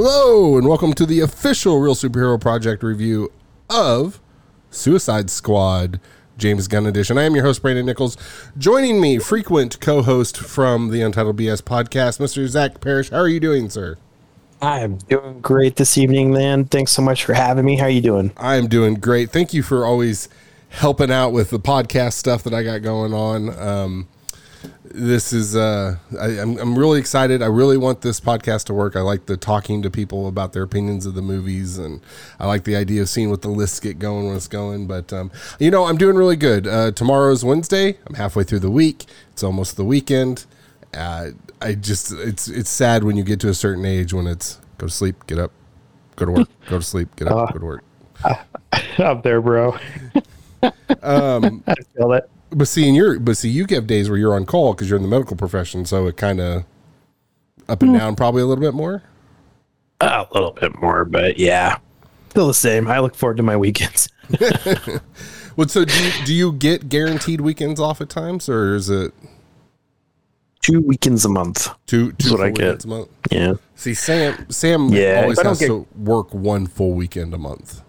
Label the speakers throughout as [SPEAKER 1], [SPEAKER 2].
[SPEAKER 1] Hello, and welcome to the official Reel Superhero Project review of Suicide Squad James Gunn edition. I am your host, Brandon Nichols. Joining me, frequent co host from the Untitled BS podcast, Mr. Zach Perish. How are you doing, sir?
[SPEAKER 2] I'm doing great this evening, man. Thanks so much for having me. How are you doing?
[SPEAKER 1] I am doing great. Thank you for always helping out with the podcast stuff that I got going on. Um, this is uh, I, am I'm, I'm really excited. I really want this podcast to work. I like the talking to people about their opinions of the movies, and I like the idea of seeing what the lists get going when it's going. But um, you know, I'm doing really good. Uh, tomorrow's Wednesday. I'm halfway through the week. It's almost the weekend. Uh, I just it's it's sad when you get to a certain age when it's go to sleep, get up, go to work, go to sleep, get up, uh, go to work.
[SPEAKER 2] Up there, bro.
[SPEAKER 1] um, I feel that. But see, in your but see, you have days where you're on call because you're in the medical profession, so it kind of up and mm. down, probably a little bit more.
[SPEAKER 2] A little bit more, but yeah, still the same. I look forward to my weekends.
[SPEAKER 1] well, so do you, do you get guaranteed weekends off at times, or is it
[SPEAKER 2] two weekends a month?
[SPEAKER 1] Two, two what I get. A month.
[SPEAKER 2] Yeah.
[SPEAKER 1] See, Sam, Sam yeah, always has get... to work one full weekend a month.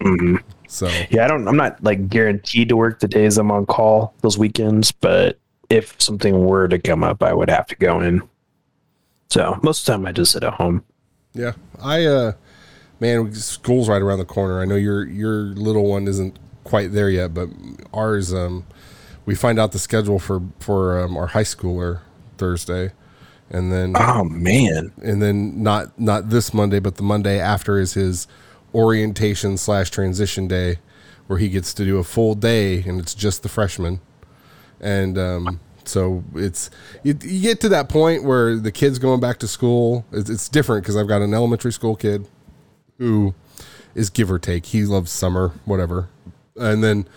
[SPEAKER 2] Mm-hmm. So yeah, I don't. I'm not like guaranteed to work the days I'm on call those weekends, but if something were to come up, I would have to go in. So most of the time, I just sit at home.
[SPEAKER 1] Yeah, I uh, man, school's right around the corner. I know your your little one isn't quite there yet, but ours um, we find out the schedule for for um, our high schooler Thursday, and then
[SPEAKER 2] oh man,
[SPEAKER 1] and then not not this Monday, but the Monday after is his orientation slash transition day where he gets to do a full day and it's just the freshmen. And um, so it's you, you, get to that point where the kids going back to school. It's, it's different because i've got an elementary school kid who is give or take he loves summer whatever. And then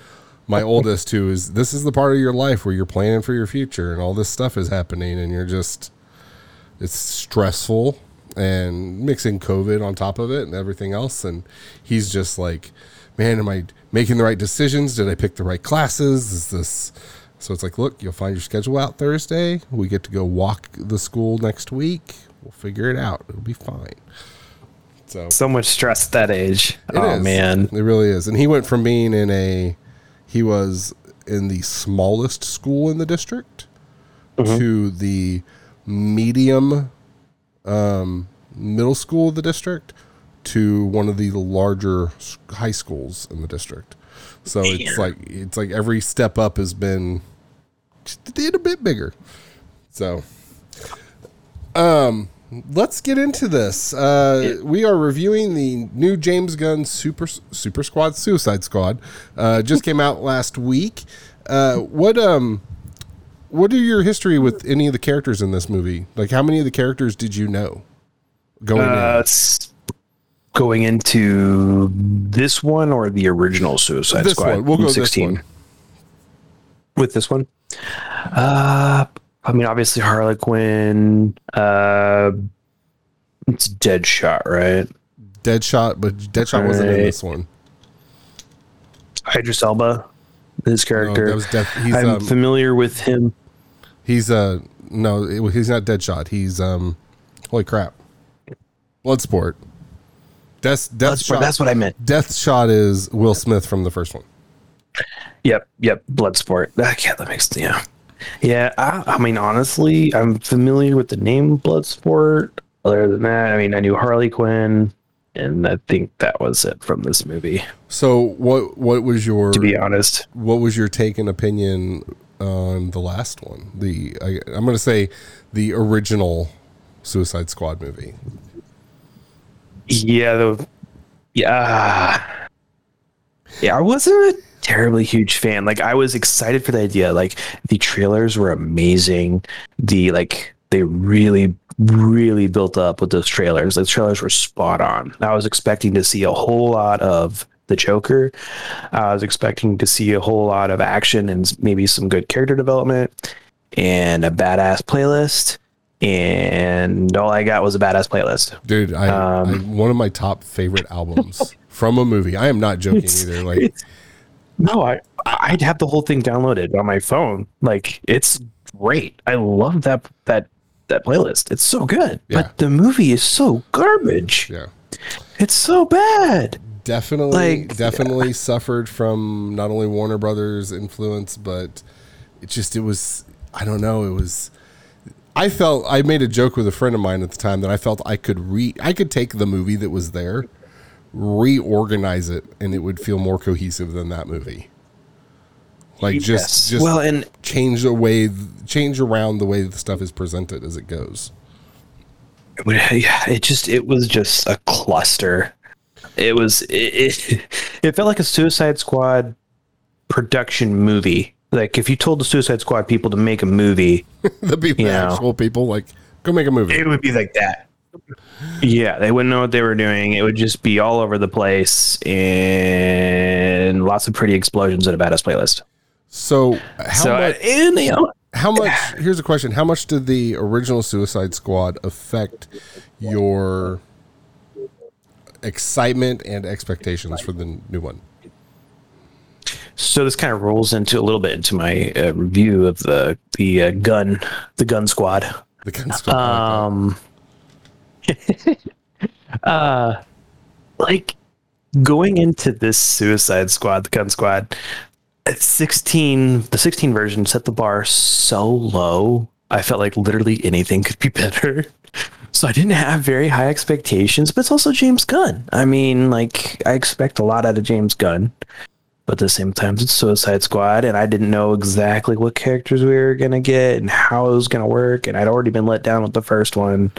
[SPEAKER 1] my oldest who is this is the part of your life where you're planning for your future and all this stuff is happening and you're just it's stressful and mixing COVID on top of it and everything else. And he's just like, man, am I making the right decisions? Did I pick the right classes? Is this. So it's like, look, you'll find your schedule out Thursday. We get to go walk the school next week. We'll figure it out. It'll be fine.
[SPEAKER 2] So, so much stress at that age. oh, is. man.
[SPEAKER 1] It really is. And he went from being in a, he was in the smallest school in the district mm-hmm. to the medium um, middle school of the district to one of the larger high schools in the district. So it's like it's like every step up has been did a bit bigger. So um let's get into this. Uh, we are reviewing the new James Gunn Super Super Squad Suicide Squad. Uh, just came out last week. Uh, what um what are your history with any of the characters in this movie? Like, how many of the characters did you know
[SPEAKER 2] going uh, in? Going into this one or the original Suicide this Squad? One. We'll go 16. This with this one, uh, I mean, obviously Harley Quinn. Uh, it's Deadshot, right?
[SPEAKER 1] Deadshot, but Deadshot right. wasn't in this one.
[SPEAKER 2] Idris Elba, his character. No, def- I'm um, familiar with him.
[SPEAKER 1] He's uh no, he's not Deadshot. He's um, holy crap, Bloodsport. Death, Death
[SPEAKER 2] Bloodsport, shot, that's what I meant.
[SPEAKER 1] Deathshot is Will Smith from the first one.
[SPEAKER 2] Yep, yep. Bloodsport. Yeah, that makes yeah, yeah. I, I mean, honestly, I'm familiar with the name Bloodsport. Other than that, I mean, I knew Harley Quinn, and I think that was it from this movie.
[SPEAKER 1] So, what what was your
[SPEAKER 2] to be honest?
[SPEAKER 1] What was your take and opinion on the last one. The I, I'm going to say the original Suicide Squad movie.
[SPEAKER 2] Yeah, the yeah, yeah. I wasn't a terribly huge fan. Like I was excited for the idea. Like the trailers were amazing. The like they really really built up with those trailers. The trailers were spot on. I was expecting to see a whole lot of the Joker. I was expecting to see a whole lot of action and maybe some good character development and a badass playlist. And all I got was a badass playlist.
[SPEAKER 1] Dude, I, um, I one of my top favorite albums from a movie. I am not joking either. Like,
[SPEAKER 2] no, I I'd have the whole thing downloaded on my phone. Like, it's great. I love that that that playlist. It's so good,
[SPEAKER 1] Yeah.
[SPEAKER 2] but the movie is so garbage.
[SPEAKER 1] Yeah.
[SPEAKER 2] It's so bad.
[SPEAKER 1] Definitely,
[SPEAKER 2] Like-
[SPEAKER 1] definitely suffered from not only Warner Brothers influence, but it just, it was, I don't know, it was, I felt, I made a joke with a friend of mine at the time that I felt I could re, I could take the movie that was there, reorganize it, and it would feel more cohesive than that movie. Like just,
[SPEAKER 2] Yes.
[SPEAKER 1] just
[SPEAKER 2] well, and
[SPEAKER 1] change the way, change around the way the stuff is presented as it goes.
[SPEAKER 2] it yeah, it just it was just a cluster. It was it, it, it felt like a Suicide Squad production movie. Like if you told the Suicide Squad people to make a movie,
[SPEAKER 1] the people, the
[SPEAKER 2] Yeah.
[SPEAKER 1] actual people, like go make a movie.
[SPEAKER 2] it would be like that. Yeah, they wouldn't know what they were doing. It would just be all over the place and lots of pretty explosions in a badass playlist.
[SPEAKER 1] So how
[SPEAKER 2] so,
[SPEAKER 1] much?
[SPEAKER 2] you know,
[SPEAKER 1] How much? Here's a question: How much did the original Suicide Squad affect your excitement and expectations for the new one?
[SPEAKER 2] so this kind of rolls into a little bit into my uh, review of the the uh, Gunn the Gunn squad.
[SPEAKER 1] The of stuff.
[SPEAKER 2] Um, uh, like going into this Suicide Squad, the Gunn Squad, at 16, the 16 version set the bar so low. I felt like literally anything could be better. So I didn't have very high expectations, but it's also James Gunn. I mean, like I expect a lot out of James Gunn, but at the same time, it's Suicide Squad, and I didn't know exactly what characters we were gonna get and how it was gonna work, and I'd already been let down with the first one.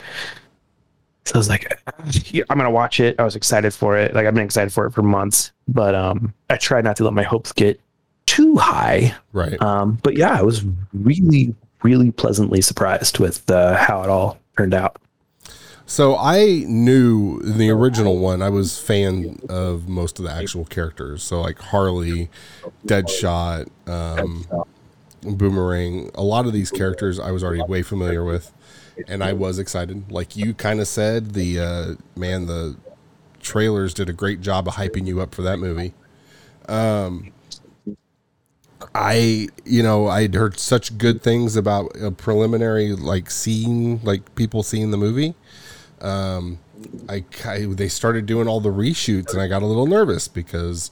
[SPEAKER 2] So I was like, I'm gonna watch it. I was excited for it. Like I've been excited for it for months, but um, I tried not to let my hopes get too high.
[SPEAKER 1] right.
[SPEAKER 2] Um, but yeah, I was really, really pleasantly surprised with uh, how it all turned out.
[SPEAKER 1] So I knew in the original one, I was fan of most of the actual characters. So like Harley, Deadshot, um, Boomerang. A lot of these characters I was already way familiar with, and I was excited. Like you kind of said, the uh, man, the trailers did a great job of hyping you up for that movie. I, you know, I'd heard such good things about a preliminary like seeing, like people seeing the movie. Um, I, I they started doing all the reshoots, and I got a little nervous because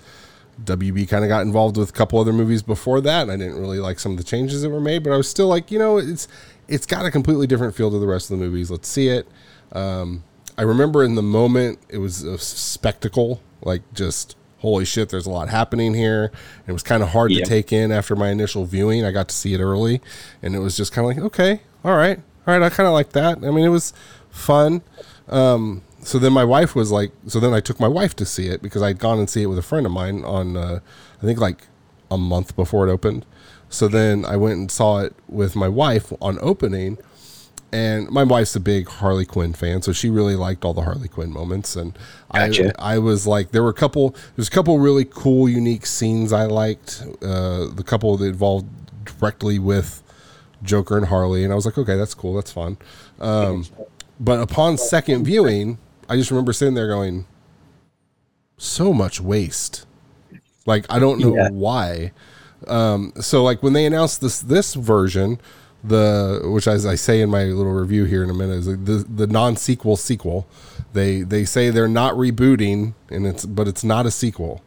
[SPEAKER 1] WB kind of got involved with a couple other movies before that, and I didn't really like some of the changes that were made. But I was still like, you know, it's it's got a completely different feel to the rest of the movies. Let's see it. Um, I remember in the moment it was a spectacle, like just holy shit, there's a lot happening here. It was kind of hard
[SPEAKER 2] Yeah.
[SPEAKER 1] to take in after my initial viewing. I got to see it early, and it was just kind of like, okay, all right, all right, I kind of like that. I mean, it was fun. Um, so then my wife was like, so then I took my wife to see it because I'd gone and see it with a friend of mine on, uh, I think like a month before it opened. So then I went and saw it with my wife on opening, and my wife's a big Harley Quinn fan, so she really liked all the Harley Quinn moments. And
[SPEAKER 2] Gotcha.
[SPEAKER 1] I, I was like, there were a couple, there's a couple really cool, unique scenes I liked. Uh, the couple that involved directly with Joker and Harley, and I was like, okay, that's cool, that's fun. Um, but upon second viewing, I just remember sitting there going, so much waste. Like I don't know
[SPEAKER 2] Yeah.
[SPEAKER 1] why. Um, so like when they announced this this version, the which as I say in my little review here in a minute is the the non sequel sequel. They they say they're not rebooting and it's but it's not a sequel.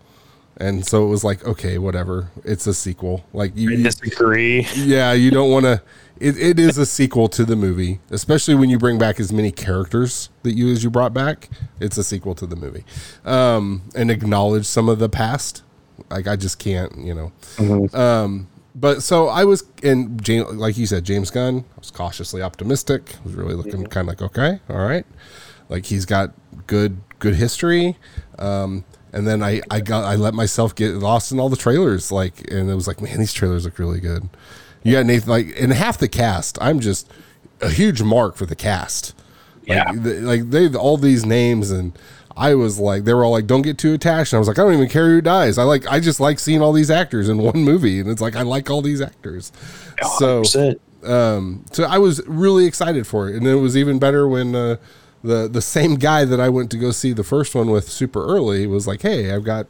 [SPEAKER 1] And so it was like okay whatever it's a sequel like you,
[SPEAKER 2] I disagree.
[SPEAKER 1] yeah, you don't want to. It, it is a sequel to the movie, especially when you bring back as many characters that you as you brought back. It's a sequel to the movie, um, and acknowledge some of the past. Like I just can't, you know. Um, but so I was, in James, like you said, James Gunn. I was cautiously optimistic. I was really looking kind of like, okay, all right, like he's got good good history. Um, and then I, I got I let myself get lost in all the trailers, like, and it was like, man, these trailers look really good. You got Nathan, like, in half the cast. I'm just a huge mark for the cast.
[SPEAKER 2] Yeah.
[SPEAKER 1] Like, the, like they all these names, and I was like, they were all like, don't get too attached. And I was like, I don't even care who dies. I like, I just like seeing all these actors in one movie, and it's like I like all these actors. So
[SPEAKER 2] 100%.
[SPEAKER 1] um, so I was really excited for it, and it was even better when uh, the the same guy that I went to go see the first one with super early was like, "Hey, I've got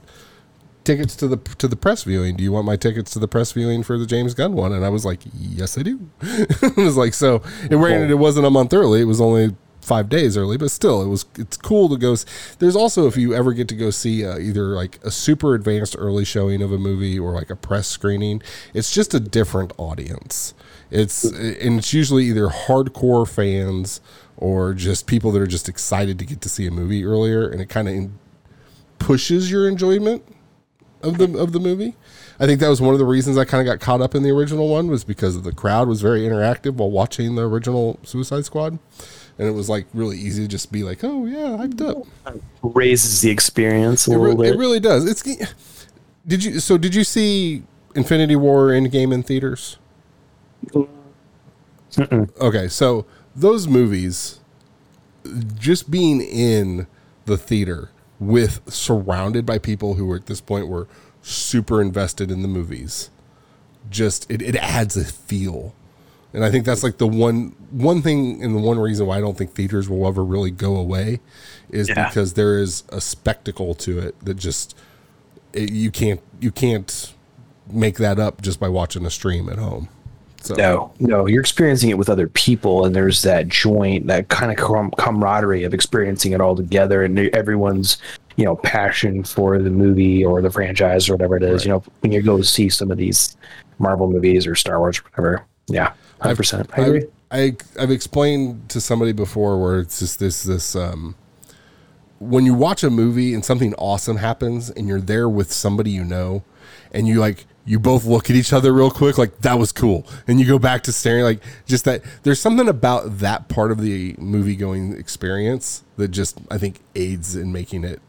[SPEAKER 1] tickets to the to the press viewing. Do you want my tickets to the press viewing for the James Gunn one?" And I was like, "Yes, I do." it was like so. It granted, it wasn't a month early. It was only five days early, but still, it was. It's cool to go. There's also if you ever get to go see uh, either like a super advanced early showing of a movie or like a press screening, it's just a different audience. It's and it's usually either hardcore fans or just people that are just excited to get to see a movie earlier, and it kind of pushes your enjoyment of the of the movie. I think that was one of the reasons I kind of got caught up in the original one was because the crowd was very interactive while watching the original Suicide Squad, and it was like really easy to just be like, "Oh yeah, hyped up."
[SPEAKER 2] Raises the experience a
[SPEAKER 1] It,
[SPEAKER 2] little
[SPEAKER 1] re-
[SPEAKER 2] bit.
[SPEAKER 1] it really does. It's did you so did you see Infinity War Endgame in theaters? Okay, so those movies, just being in the theater with surrounded by people who were at this point were super invested in the movies, just it, it adds a feel. And I think that's like the one one thing and the one reason why I don't think theaters will ever really go away is
[SPEAKER 2] Yeah.
[SPEAKER 1] because there is a spectacle to it that just it, you can't you can't make that up just by watching a stream at home. So
[SPEAKER 2] No, no, you're experiencing it with other people, and there's that joint, that kind of com- camaraderie of experiencing it all together, and everyone's, you know, passion for the movie or the franchise or whatever it is. You know, when you go see some of these Marvel movies or Star Wars or whatever. Yeah, hundred percent. I agree.
[SPEAKER 1] I, I I've explained to somebody before where it's just this this um when you watch a movie and something awesome happens and you're there with somebody you know and you like you both look at each other real quick like that was cool and you go back to staring like just that there's something about that part of the movie going experience that just I think aids in making it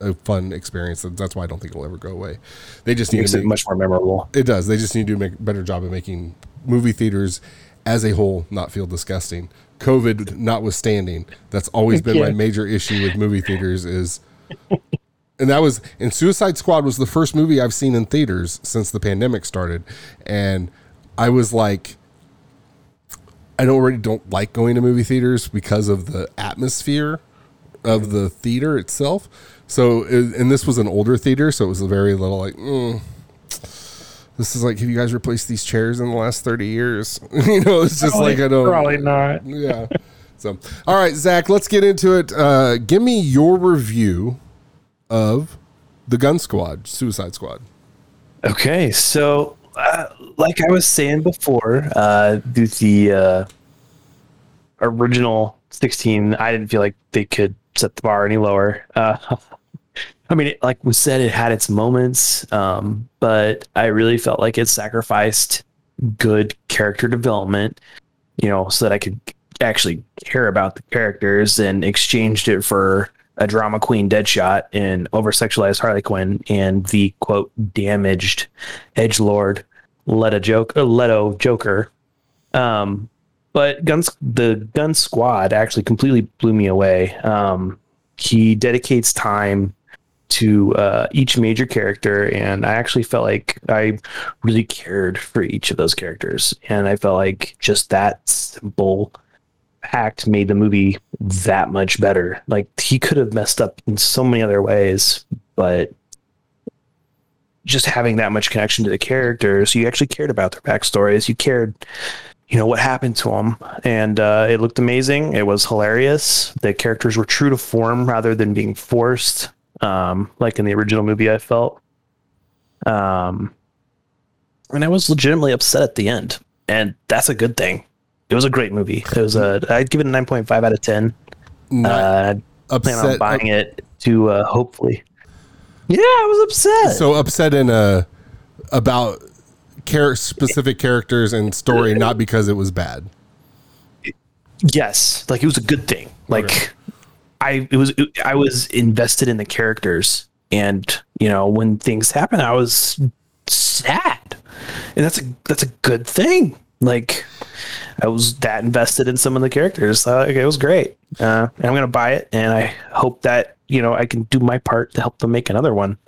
[SPEAKER 1] a fun experience that's why I don't think it'll ever go away they just need
[SPEAKER 2] Makes
[SPEAKER 1] to
[SPEAKER 2] it
[SPEAKER 1] make,
[SPEAKER 2] much more memorable.
[SPEAKER 1] it does. They just need to make a better job of making movie theaters as a whole not feel disgusting. COVID notwithstanding, that's always been my major issue with movie theaters is and that was and Suicide Squad was the first movie I've seen in theaters since the pandemic started. And I was like I don't already don't like going to movie theaters because of the atmosphere of the theater itself. So, and this was an older theater, so it was a very little like, mm, this is like, have you guys replaced these chairs in the last 30 years? you know, it's just like, I don't,
[SPEAKER 2] Probably not.
[SPEAKER 1] yeah. So, all right, Zach, let's get into it. Uh, give me your review of the Gunn Squad, Suicide Squad.
[SPEAKER 2] Okay, so uh, like I was saying before, uh, the, the uh, original 16, I didn't feel like they could set the bar any lower. I mean, it, like we said, it had its moments, um, but I really felt like it sacrificed good character development, you know, so that I could actually care about the characters and exchanged it for a drama queen Deadshot and over sexualized Harley Quinn and the quote damaged edge lord Leto joke uh, Leto Joker. Um, but Gunn's the Gunn squad actually completely blew me away. Um, he dedicates time to uh, each major character, and I actually felt like I really cared for each of those characters, and I felt like just that simple act made the movie that much better. Like he could have messed up in so many other ways, but just having that much connection to the characters, you actually cared about their backstories. You cared, you know, what happened to them, and uh, it looked amazing. It was hilarious. The characters were true to form rather than being forced, um, like in the original movie. I felt, um, and I was legitimately upset at the end, and that's a good thing. It was a great movie. It was a. I'd give it a nine point five out of ten.
[SPEAKER 1] Not
[SPEAKER 2] Uh, plan on
[SPEAKER 1] upset.
[SPEAKER 2] buying it to uh, hopefully. Yeah, I was upset.
[SPEAKER 1] so upset in a about char- specific characters and story, not because it was bad.
[SPEAKER 2] yes, like it was a good thing. Like
[SPEAKER 1] Okay.
[SPEAKER 2] I, it was, I was invested in the characters, and you know when things happen, I was sad, and that's a that's a good thing. Like I was that invested in some of the characters. So, like, it was great. Uh, and I'm gonna buy it, and I hope that you know I can do my part to help them make another one.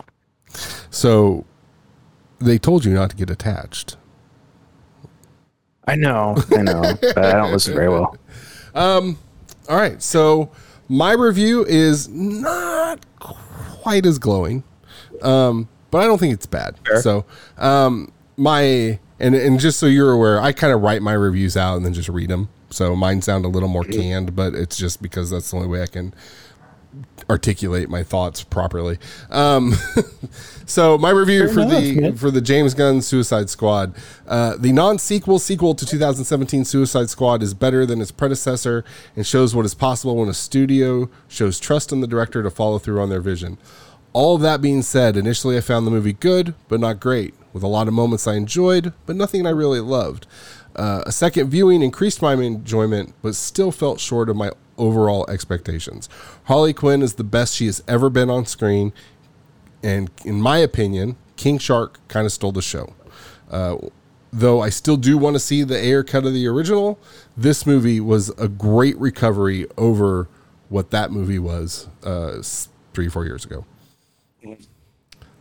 [SPEAKER 1] So they told you not to get attached.
[SPEAKER 2] I know, I know, but I don't listen very well. Um.
[SPEAKER 1] All right, so my review is not quite as glowing. Um, but I don't think it's bad.
[SPEAKER 2] Fair.
[SPEAKER 1] So, um, my and and just so you're aware, I kind of write my reviews out and then just read them. So mine sound a little more
[SPEAKER 2] Mm-hmm.
[SPEAKER 1] canned, but it's just because that's the only way I can articulate my thoughts properly. Um, so my review
[SPEAKER 2] Fair
[SPEAKER 1] for
[SPEAKER 2] enough,
[SPEAKER 1] the
[SPEAKER 2] man.
[SPEAKER 1] for the James Gunn Suicide Squad, uh, the non-sequel sequel to 2017 Suicide Squad is better than its predecessor and shows what is possible when a studio shows trust in the director to follow through on their vision. All of that being said, initially I found the movie good but not great, with a lot of moments I enjoyed but nothing I really loved. Uh, a second viewing increased my enjoyment, but still felt short of my overall expectations. Harley Quinn is the best she has ever been on screen, and in my opinion, King Shark kind of stole the show. Uh, though I still do want to see the Ayer cut of the original, this movie was a great recovery over what that movie was uh, s- three, four years ago.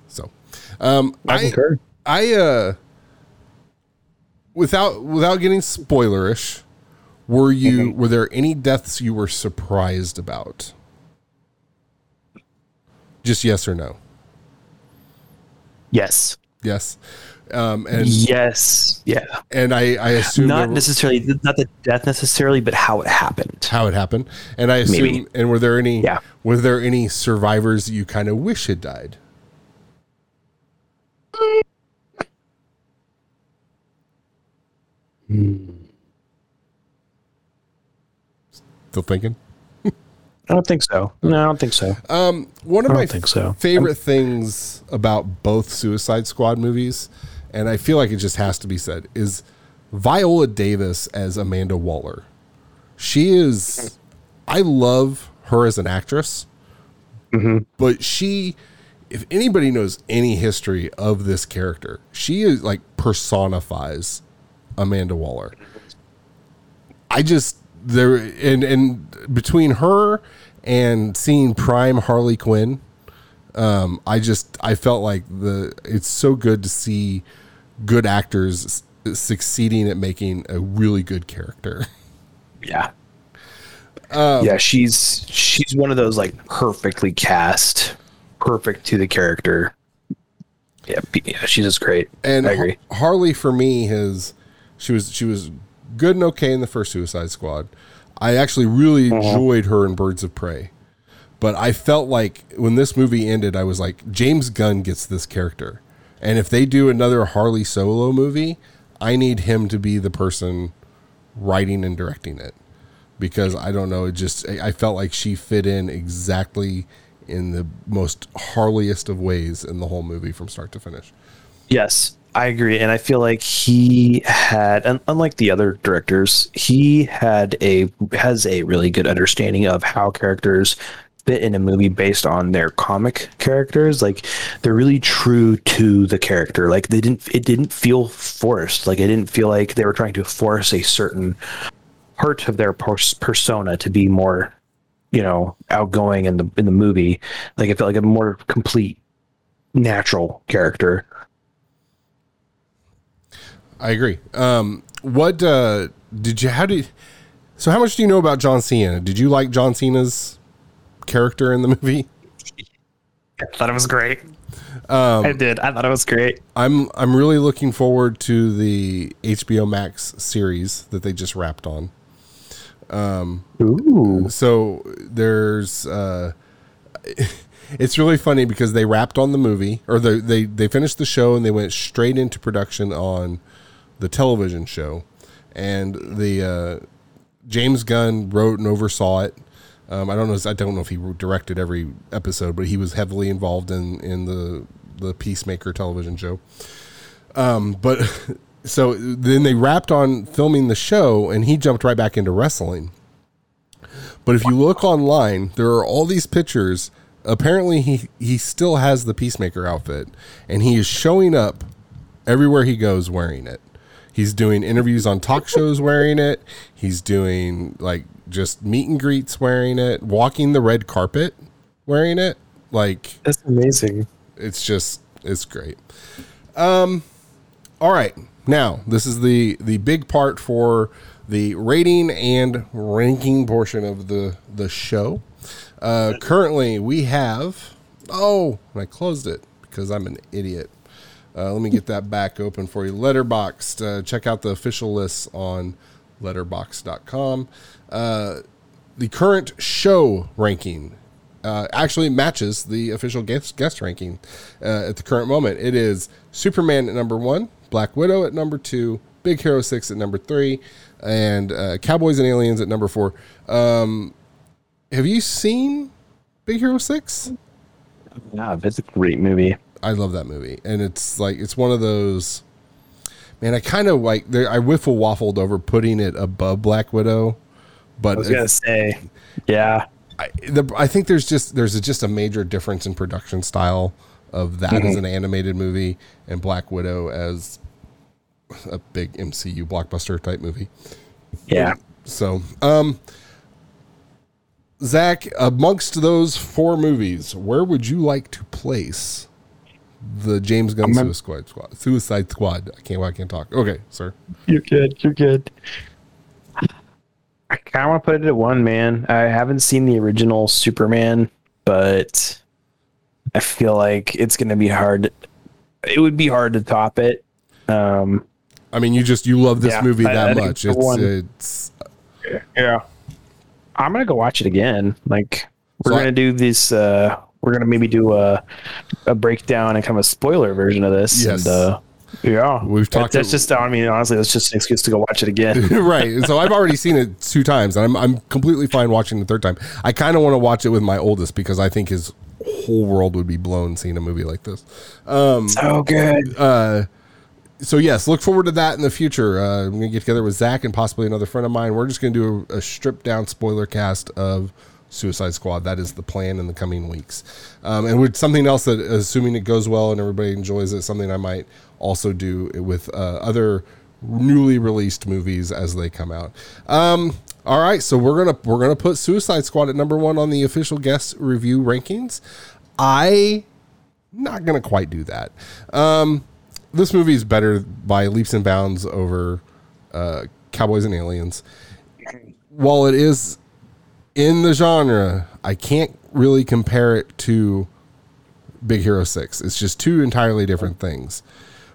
[SPEAKER 1] So, um,
[SPEAKER 2] I
[SPEAKER 1] I,
[SPEAKER 2] concur.
[SPEAKER 1] I uh without without getting spoilerish, were you were there any deaths you were surprised about? Just yes or no.
[SPEAKER 2] Yes.
[SPEAKER 1] Yes. Um and
[SPEAKER 2] Yes. Yeah.
[SPEAKER 1] and I I assume
[SPEAKER 2] Not
[SPEAKER 1] were-
[SPEAKER 2] necessarily, not the death necessarily, but how it happened.
[SPEAKER 1] how it happened. And I assume
[SPEAKER 2] Maybe.
[SPEAKER 1] and were there any
[SPEAKER 2] Yeah.
[SPEAKER 1] were there any survivors that you kind of wish had died? Still thinking?
[SPEAKER 2] I don't think so. No, I don't think so.
[SPEAKER 1] Um, one of my
[SPEAKER 2] so.
[SPEAKER 1] favorite things about both Suicide Squad movies, and I feel like it just has to be said, is Viola Davis as Amanda Waller. She is, I love her as an actress, but she, if anybody knows any history of this character, she is like personifies Amanda Waller. I just there and and between her and seeing prime Harley Quinn, um, I just I felt like the it's so good to see good actors succeeding at making a really good character.
[SPEAKER 2] Yeah. yeah, she's she's one of those like perfectly cast, perfect to the character. Yeah, yeah, she's just great.
[SPEAKER 1] And
[SPEAKER 2] I agree.
[SPEAKER 1] Harley for me has she was she was good and okay in the first Suicide Squad. I actually really
[SPEAKER 2] Uh-huh.
[SPEAKER 1] enjoyed her in Birds of Prey. But I felt like when this movie ended, I was like, James Gunn gets this character. And if they do another Harley solo movie, I need him to be the person writing and directing it. Because I don't know, it just I I felt like she fit in exactly in the most Harleyest of ways in the whole movie from start to finish.
[SPEAKER 2] Yes, I agree, and I feel like he had, un- unlike the other directors, he had a has a really good understanding of how characters fit in a movie based on their comic characters. Like they're really true to the character. Like they didn't, it didn't feel forced. Like it didn't feel like they were trying to force a certain part of their pers- persona to be more, you know, outgoing in the in the movie. Like it felt like a more complete, natural character.
[SPEAKER 1] I agree. Um, what uh, did you? How did? So, how much do you know about John Cena? Did you like John Cena's character in the movie?
[SPEAKER 2] I thought it was great. I did. I thought it was great.
[SPEAKER 1] I'm I'm really looking forward to the HBO Max series that they just wrapped on.
[SPEAKER 2] Ooh.
[SPEAKER 1] So there's uh, it's really funny because they wrapped on the movie or they they they finished the show and they went straight into production on the television show, and the uh, James Gunn wrote and oversaw it. Um, I don't know. I don't know if he directed every episode, but he was heavily involved in in the the Peacemaker television show. Um, but so then they wrapped on filming the show, and he jumped right back into wrestling. But if you look online, there are all these pictures. Apparently, he he still has the Peacemaker outfit, and he is showing up everywhere he goes wearing it. He's doing interviews on talk shows wearing it. He's doing like just meet and greets wearing it, walking the red carpet wearing it. Like
[SPEAKER 2] That's amazing.
[SPEAKER 1] it's just it's great. Um all right. Now, this is the the big part for the rating and ranking portion of the the show. Uh currently we have oh, and I closed it because I'm an idiot. Uh, let me get that back open for you. Letterboxd. Uh, check out the official lists on letterboxd.com. Uh, the current show ranking uh, actually matches the official guest, guest ranking uh, at the current moment. It is Superman at number one, Black Widow at number two, Big Hero 6 at number three, and uh, Cowboys and Aliens at number four. Um, have you seen Big Hero 6?
[SPEAKER 2] Yeah, it's a great movie.
[SPEAKER 1] I love that movie, and it's like it's one of those. Man, I kind of like. There, I wiffle waffled over putting it above Black Widow, but
[SPEAKER 2] I was gonna say, yeah,
[SPEAKER 1] I, the, I think there's just there's a, just a major difference in production style of that
[SPEAKER 2] Mm-hmm.
[SPEAKER 1] as an animated movie and Black Widow as a big MCU blockbuster type movie.
[SPEAKER 2] yeah.
[SPEAKER 1] So, um, Zach, amongst those four movies, where would you like to place the James Gunn
[SPEAKER 2] I'm-
[SPEAKER 1] Suicide Squad? Suicide Squad. I can't. I can't talk. Okay, sir.
[SPEAKER 2] You're good. You're good. I kind of want to put it at one, man. I haven't seen the original Superman, but I feel like it's going to be hard. It would be hard to top it. Um,
[SPEAKER 1] I mean, you just you love this
[SPEAKER 2] Yeah,
[SPEAKER 1] movie that
[SPEAKER 2] I think
[SPEAKER 1] much.
[SPEAKER 2] the
[SPEAKER 1] It's it's
[SPEAKER 2] yeah. I'm going to go watch it again. Like, we're
[SPEAKER 1] So
[SPEAKER 2] going to do this. Uh, we're going to maybe do a, a breakdown and kind of a spoiler version of this.
[SPEAKER 1] Yes.
[SPEAKER 2] And, uh, yeah.
[SPEAKER 1] We've talked-
[SPEAKER 2] That's just, I mean, honestly, that's just an excuse to go watch it again.
[SPEAKER 1] right. So I've already seen it two times, and I'm I'm completely fine watching the third time. I kind of want to watch it with my oldest because I think his whole world would be blown seeing a movie like this.
[SPEAKER 2] so good.
[SPEAKER 1] Uh, so yes, look forward to that in the future. Uh, I'm gonna get together with Zach and possibly another friend of mine. We're just gonna do a, a stripped down spoiler cast of Suicide Squad. That is the plan in the coming weeks. Um, and with something else that, assuming it goes well and everybody enjoys it, something I might also do with uh, other newly released movies as they come out. Um, all right, so we're gonna we're gonna put Suicide Squad at number one on the official guest review rankings. I not gonna quite do that. Um, this movie is better by leaps and bounds over uh, Cowboys and Aliens. While it is in the genre, I can't really compare it to Big Hero 6. It's just two entirely different things.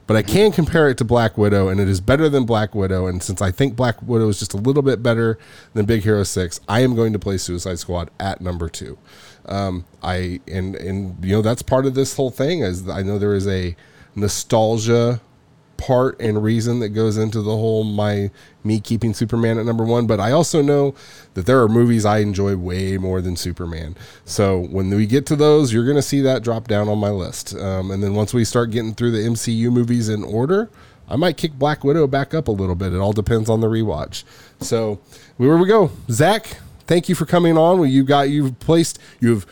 [SPEAKER 1] But I can compare it to Black Widow, and it is better than Black Widow. And since I think Black Widow is just a little bit better than Big Hero 6, I am going to play Suicide Squad at number two. Um, I and and you know that's part of this whole thing is I know there is a nostalgia part and reason that goes into the whole my me keeping Superman at number one. But I also know that there are movies I enjoy way more than Superman. So when we get to those, you're going to see that drop down on my list. Um, and then once we start getting through the MCU movies in order, I might kick Black Widow back up a little bit. It all depends on the rewatch. So where we go, Zach. Thank you for coming on. You got you've placed you've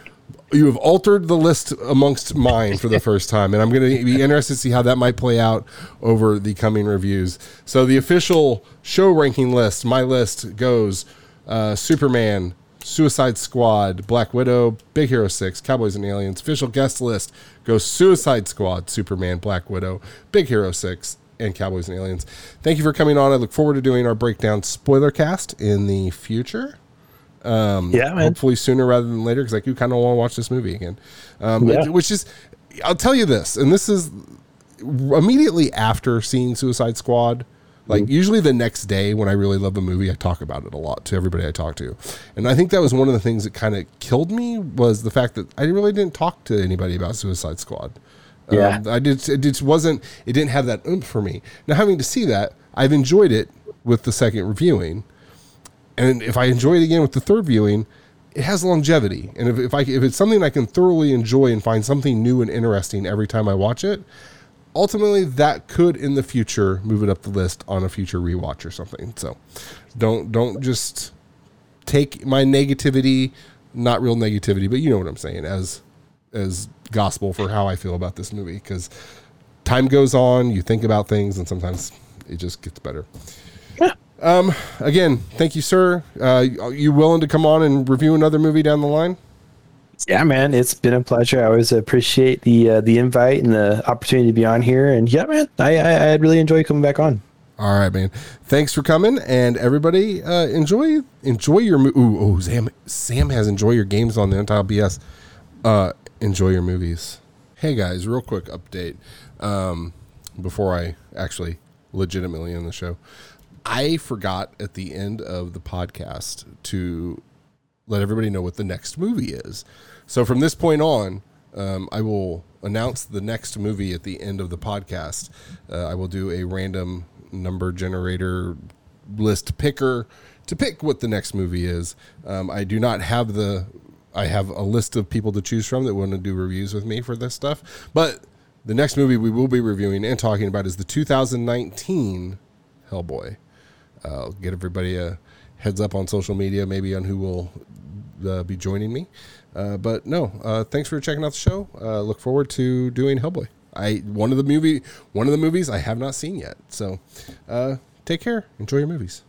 [SPEAKER 1] you have altered the list amongst mine for the first time, and I'm going to be interested to see how that might play out over the coming reviews. So the official show ranking list, my list goes uh, Superman, Suicide Squad, Black Widow, Big Hero Six, Cowboys and Aliens. Official guest list goes Suicide Squad, Superman, Black Widow, Big Hero Six, and Cowboys and Aliens. Thank you for coming on. I look forward to doing our breakdown spoiler cast in the future
[SPEAKER 2] yeah, man.
[SPEAKER 1] hopefully sooner rather than later because I do kind of want to watch this movie again. Um,
[SPEAKER 2] Yeah.
[SPEAKER 1] Which is, I'll tell you this, and this is immediately after seeing Suicide Squad. Like usually the next day when I really love a movie, I talk about it a lot to everybody I talk to, and I think that was one of the things that kind of killed me was the fact that I really didn't talk to anybody about Suicide Squad.
[SPEAKER 2] Yeah.
[SPEAKER 1] Um, I did. It just wasn't. It didn't have that oomph for me. Now having to see that, I've enjoyed it with the second reviewing, and if I enjoy it again with the third viewing, it has longevity. And if, if I if it's something I can thoroughly enjoy and find something new and interesting every time I watch it, ultimately that could in the future move it up the list on a future rewatch or something. So don't don't just take my negativity, not real negativity, but you know what I'm saying as as gospel for how I feel about this movie because time goes on, you think about things, and sometimes it just gets better. Um, again, thank you, sir. Uh, you willing to come on and review another movie down the line?
[SPEAKER 2] Yeah, man, it's been a pleasure. I always appreciate the uh, the invite and the opportunity to be on here. And yeah, man, I I, I really enjoy coming back on.
[SPEAKER 1] All right, man. Thanks for coming, and everybody uh, enjoy enjoy your mo- ooh, ooh Sam Sam has enjoy your games on the Untitled BS. Uh, enjoy your movies. Hey guys, real quick update um, before I actually legitimately end the show. I forgot at the end of the podcast to let everybody know what the next movie is. So from this point on, um, I will announce the next movie at the end of the podcast. Uh, I will do a random number generator list picker to pick what the next movie is. Um, I do not have the. I have a list of people to choose from that want to do reviews with me for this stuff. But the next movie we will be reviewing and talking about is the 2019 Hellboy. Uh, I'll get everybody a heads up on social media, maybe on who will uh, be joining me. Uh, but no, uh, thanks for checking out the show. Uh, look forward to doing Hellboy. I one of the movie one of the movies I have not seen yet. So uh, take care. Enjoy your movies.